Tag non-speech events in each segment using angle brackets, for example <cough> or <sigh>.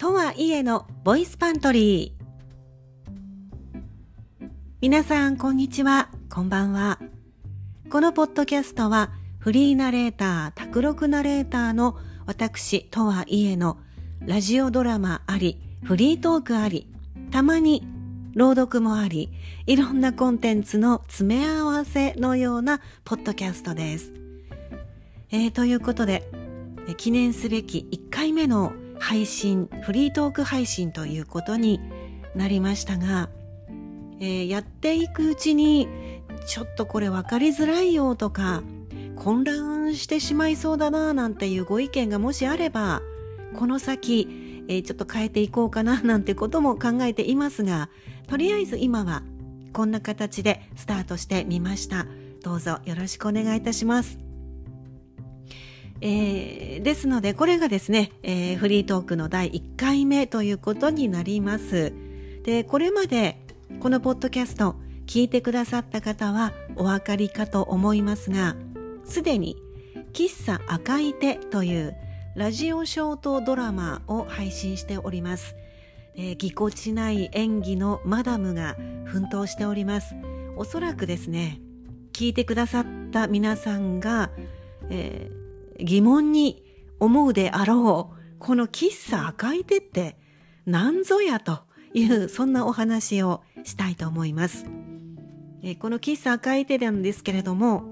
とはいえのボイスパントリー。皆さん、こんにちは。こんばんは。このポッドキャストは、フリーナレーター、卓録ナレーターの私、とはいえのラジオドラマあり、フリートークあり、たまに朗読もあり、いろんなコンテンツの詰め合わせのようなポッドキャストです。えー、ということで、記念すべき1回目の配信、フリートーク配信ということになりましたが、えー、やっていくうちに、ちょっとこれ分かりづらいよとか、混乱してしまいそうだななんていうご意見がもしあれば、この先、えー、ちょっと変えていこうかななんてことも考えていますが、とりあえず今はこんな形でスタートしてみました。どうぞよろしくお願いいたします。えー、ですので、これがですね、えー、フリートークの第1回目ということになります。で、これまでこのポッドキャスト聞いてくださった方はお分かりかと思いますが、すでに喫茶赤い手というラジオショートドラマを配信しております。えー、ぎこちない演技のマダムが奮闘しております。おそらくですね、聞いてくださった皆さんが、えー疑問に思うであろう、この喫茶赤い手って何ぞやというそんなお話をしたいと思います。えこの喫茶赤い手なんですけれども、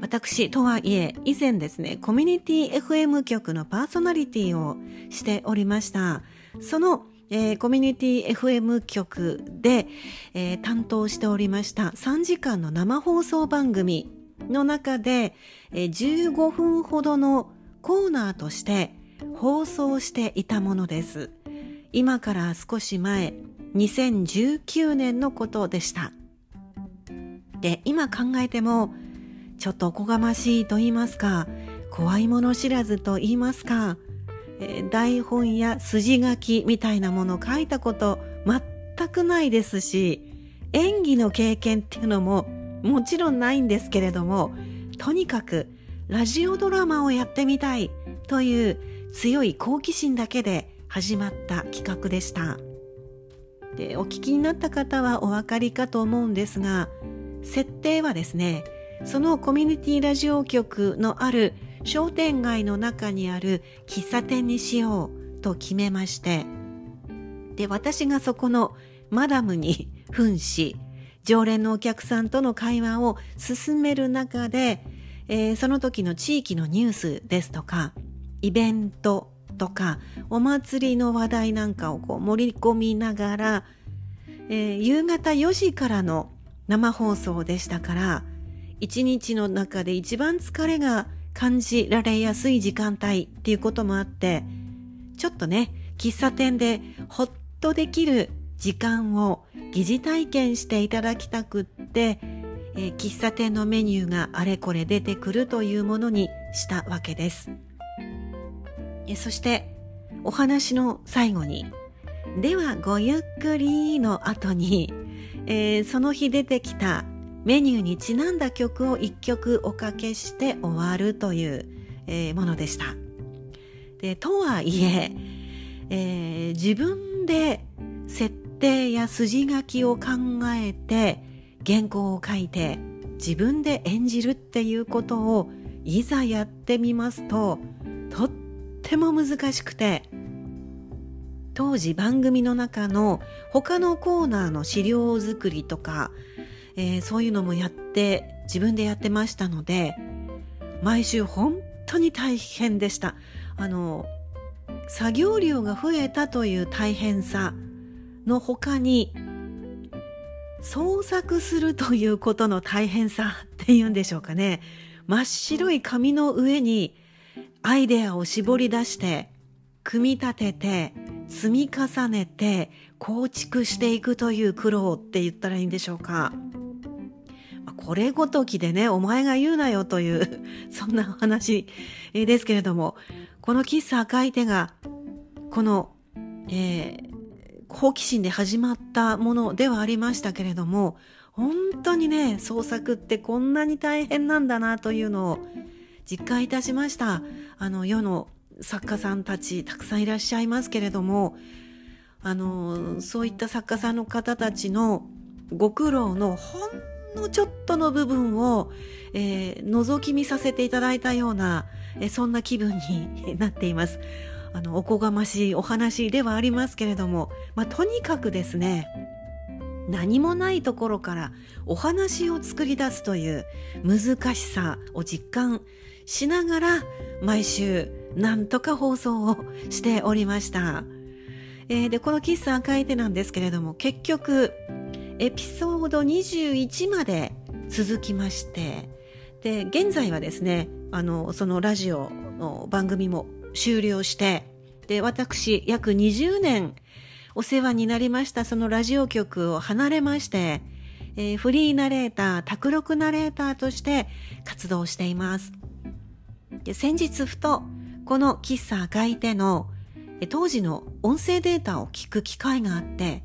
私とはいえ以前ですね、コミュニティ FM 局のパーソナリティをしておりました。そのえー、コミュニティ FM 局で、えー、担当しておりました3時間の生放送番組の中で15分ほどのコーナーとして放送していたものです。今から少し前、2019年のことでした。で、今考えても、ちょっとおこがましいと言いますか、怖いもの知らずと言いますか、えー、台本や筋書きみたいなものを書いたこと全くないですし、演技の経験っていうのももちろんないんですけれども、とにかくラジオドラマをやってみたいという強い好奇心だけで始まった企画でした。で、お聞きになった方はお分かりかと思うんですが、設定はですね、そのコミュニティラジオ局のある商店街の中にある喫茶店にしようと決めまして、で、私がそこのマダムに <laughs> 扮し、常連のお客さんとの会話を進める中で、えー、その時の地域のニュースですとか、イベントとか、お祭りの話題なんかをこう盛り込みながら、えー、夕方4時からの生放送でしたから、一日の中で一番疲れが感じられやすい時間帯っていうこともあって、ちょっとね、喫茶店でほっとできる時間を疑似体験していただきたくって、えー、喫茶店のメニューがあれこれ出てくるというものにしたわけです。えそしてお話の最後に「ではごゆっくり」の後に、えー、その日出てきたメニューにちなんだ曲を一曲おかけして終わるという、えー、ものでした。でとはいええー、自分で設定や筋書きを考えて原稿を書いて自分で演じるっていうことをいざやってみますととっても難しくて当時番組の中の他のコーナーの資料作りとか、えー、そういうのもやって自分でやってましたので毎週本当に大変でした。あの作業量が増えたという大変さ。の他に創作するということの大変さっていうんでしょうかね。真っ白い紙の上にアイデアを絞り出して組み立てて積み重ねて構築していくという苦労って言ったらいいんでしょうか。これごときでねお前が言うなよという <laughs> そんなお話ですけれどもこの喫茶赤い手がこの、えー、好奇心で始まったものではありましたけれども本当にね創作ってこんなに大変なんだなというのを実感いたしましたあの世の作家さんたちたくさんいらっしゃいますけれどもあのそういった作家さんの方たちのご苦労のほんのちょっとの部分を、えー、覗き見させていただいたような、えー、そんな気分になっています。あの、おこがましいお話ではありますけれども、まあ、とにかくですね、何もないところからお話を作り出すという難しさを実感しながら毎週なんとか放送をしておりました。えー、で、この喫茶赤い手なんですけれども、結局、エピソード21まで続きまして、で、現在はですね、あの、そのラジオの番組も終了して、で、私、約20年お世話になりましたそのラジオ局を離れまして、えー、フリーナレーター、卓録ナレーターとして活動しています。で先日ふと、この喫茶赤い手の当時の音声データを聞く機会があって、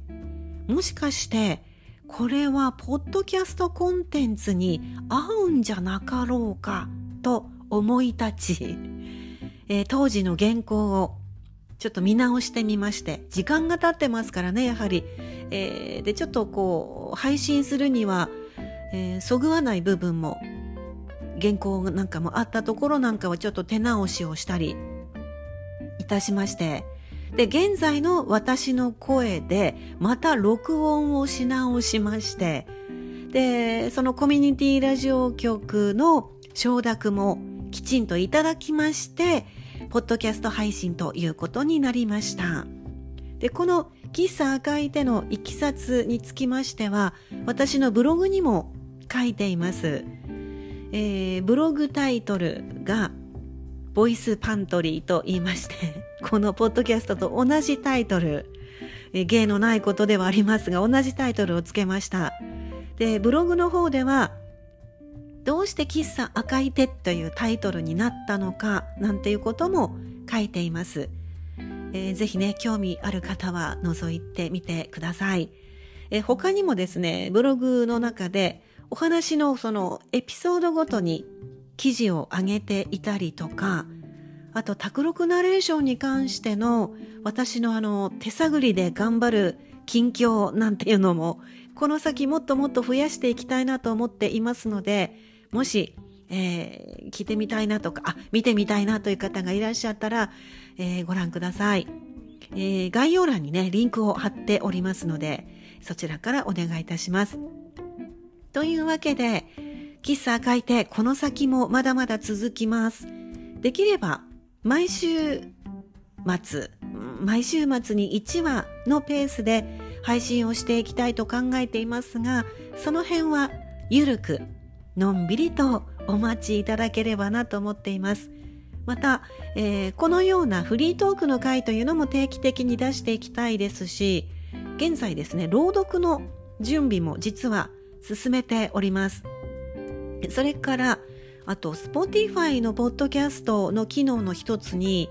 もしかしてこれはポッドキャストコンテンツに合うんじゃなかろうかと思い立ち、えー、当時の原稿をちょっと見直してみまして、時間が経ってますからね、やはり。えー、で、ちょっとこう、配信するには、えー、そぐわない部分も、原稿なんかもあったところなんかはちょっと手直しをしたりいたしまして、で、現在の私の声で、また録音をし直しまして、で、そのコミュニティラジオ局の承諾もきちんといただきまして、ポッドキャスト配信ということになりました。で、この喫茶赤い手のいきさつにつきましては、私のブログにも書いています。えー、ブログタイトルが、ボイスパントリーと言いまして、<laughs> このポッドキャストと同じタイトル、えー、芸のないことではありますが、同じタイトルをつけました。で、ブログの方では、どうして喫茶赤い手というタイトルになったのかなんていうことも書いています。えー、ぜひね、興味ある方は覗いてみてください。えー、他にもですね、ブログの中でお話のそのエピソードごとに記事を上げていたりとか、あと、卓録ナレーションに関しての私のあの手探りで頑張る近況なんていうのも、この先もっともっと増やしていきたいなと思っていますので、もし、えー、聞いてみたいなとか、あ、見てみたいなという方がいらっしゃったら、えー、ご覧ください。えー、概要欄にね、リンクを貼っておりますので、そちらからお願いいたします。というわけで、喫茶書いて、この先もまだまだ続きます。できれば、毎週末、毎週末に1話のペースで配信をしていきたいと考えていますが、その辺はゆるくのんびりとお待ちいただければなと思っています。また、えー、このようなフリートークの回というのも定期的に出していきたいですし、現在ですね、朗読の準備も実は進めております。それから、あと、Spotify のポッドキャストの機能の一つに、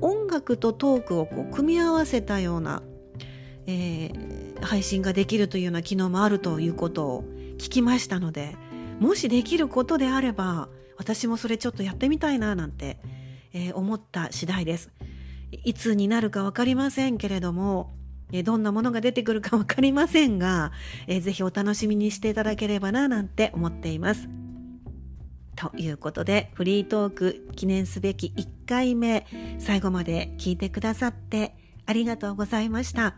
音楽とトークをこう組み合わせたような、えー、配信ができるというような機能もあるということを聞きましたので、もしできることであれば私もそれちょっとやってみたいななんて、えー、思った次第ですいつになるか分かりませんけれどもどんなものが出てくるか分かりませんが、えー、ぜひお楽しみにしていただければななんて思っています。ということで、フリートーク記念すべき1回目、最後まで聞いてくださってありがとうございました。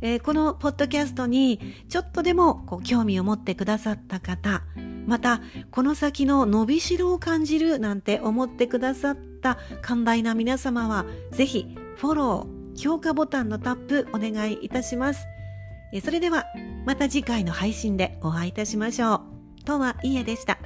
えー、このポッドキャストにちょっとでもこう興味を持ってくださった方、またこの先の伸びしろを感じるなんて思ってくださった寛大な皆様はぜひフォロー評価ボタンのタップお願いいたします。それではまた次回の配信でお会いいたしましょう。とはいえでした。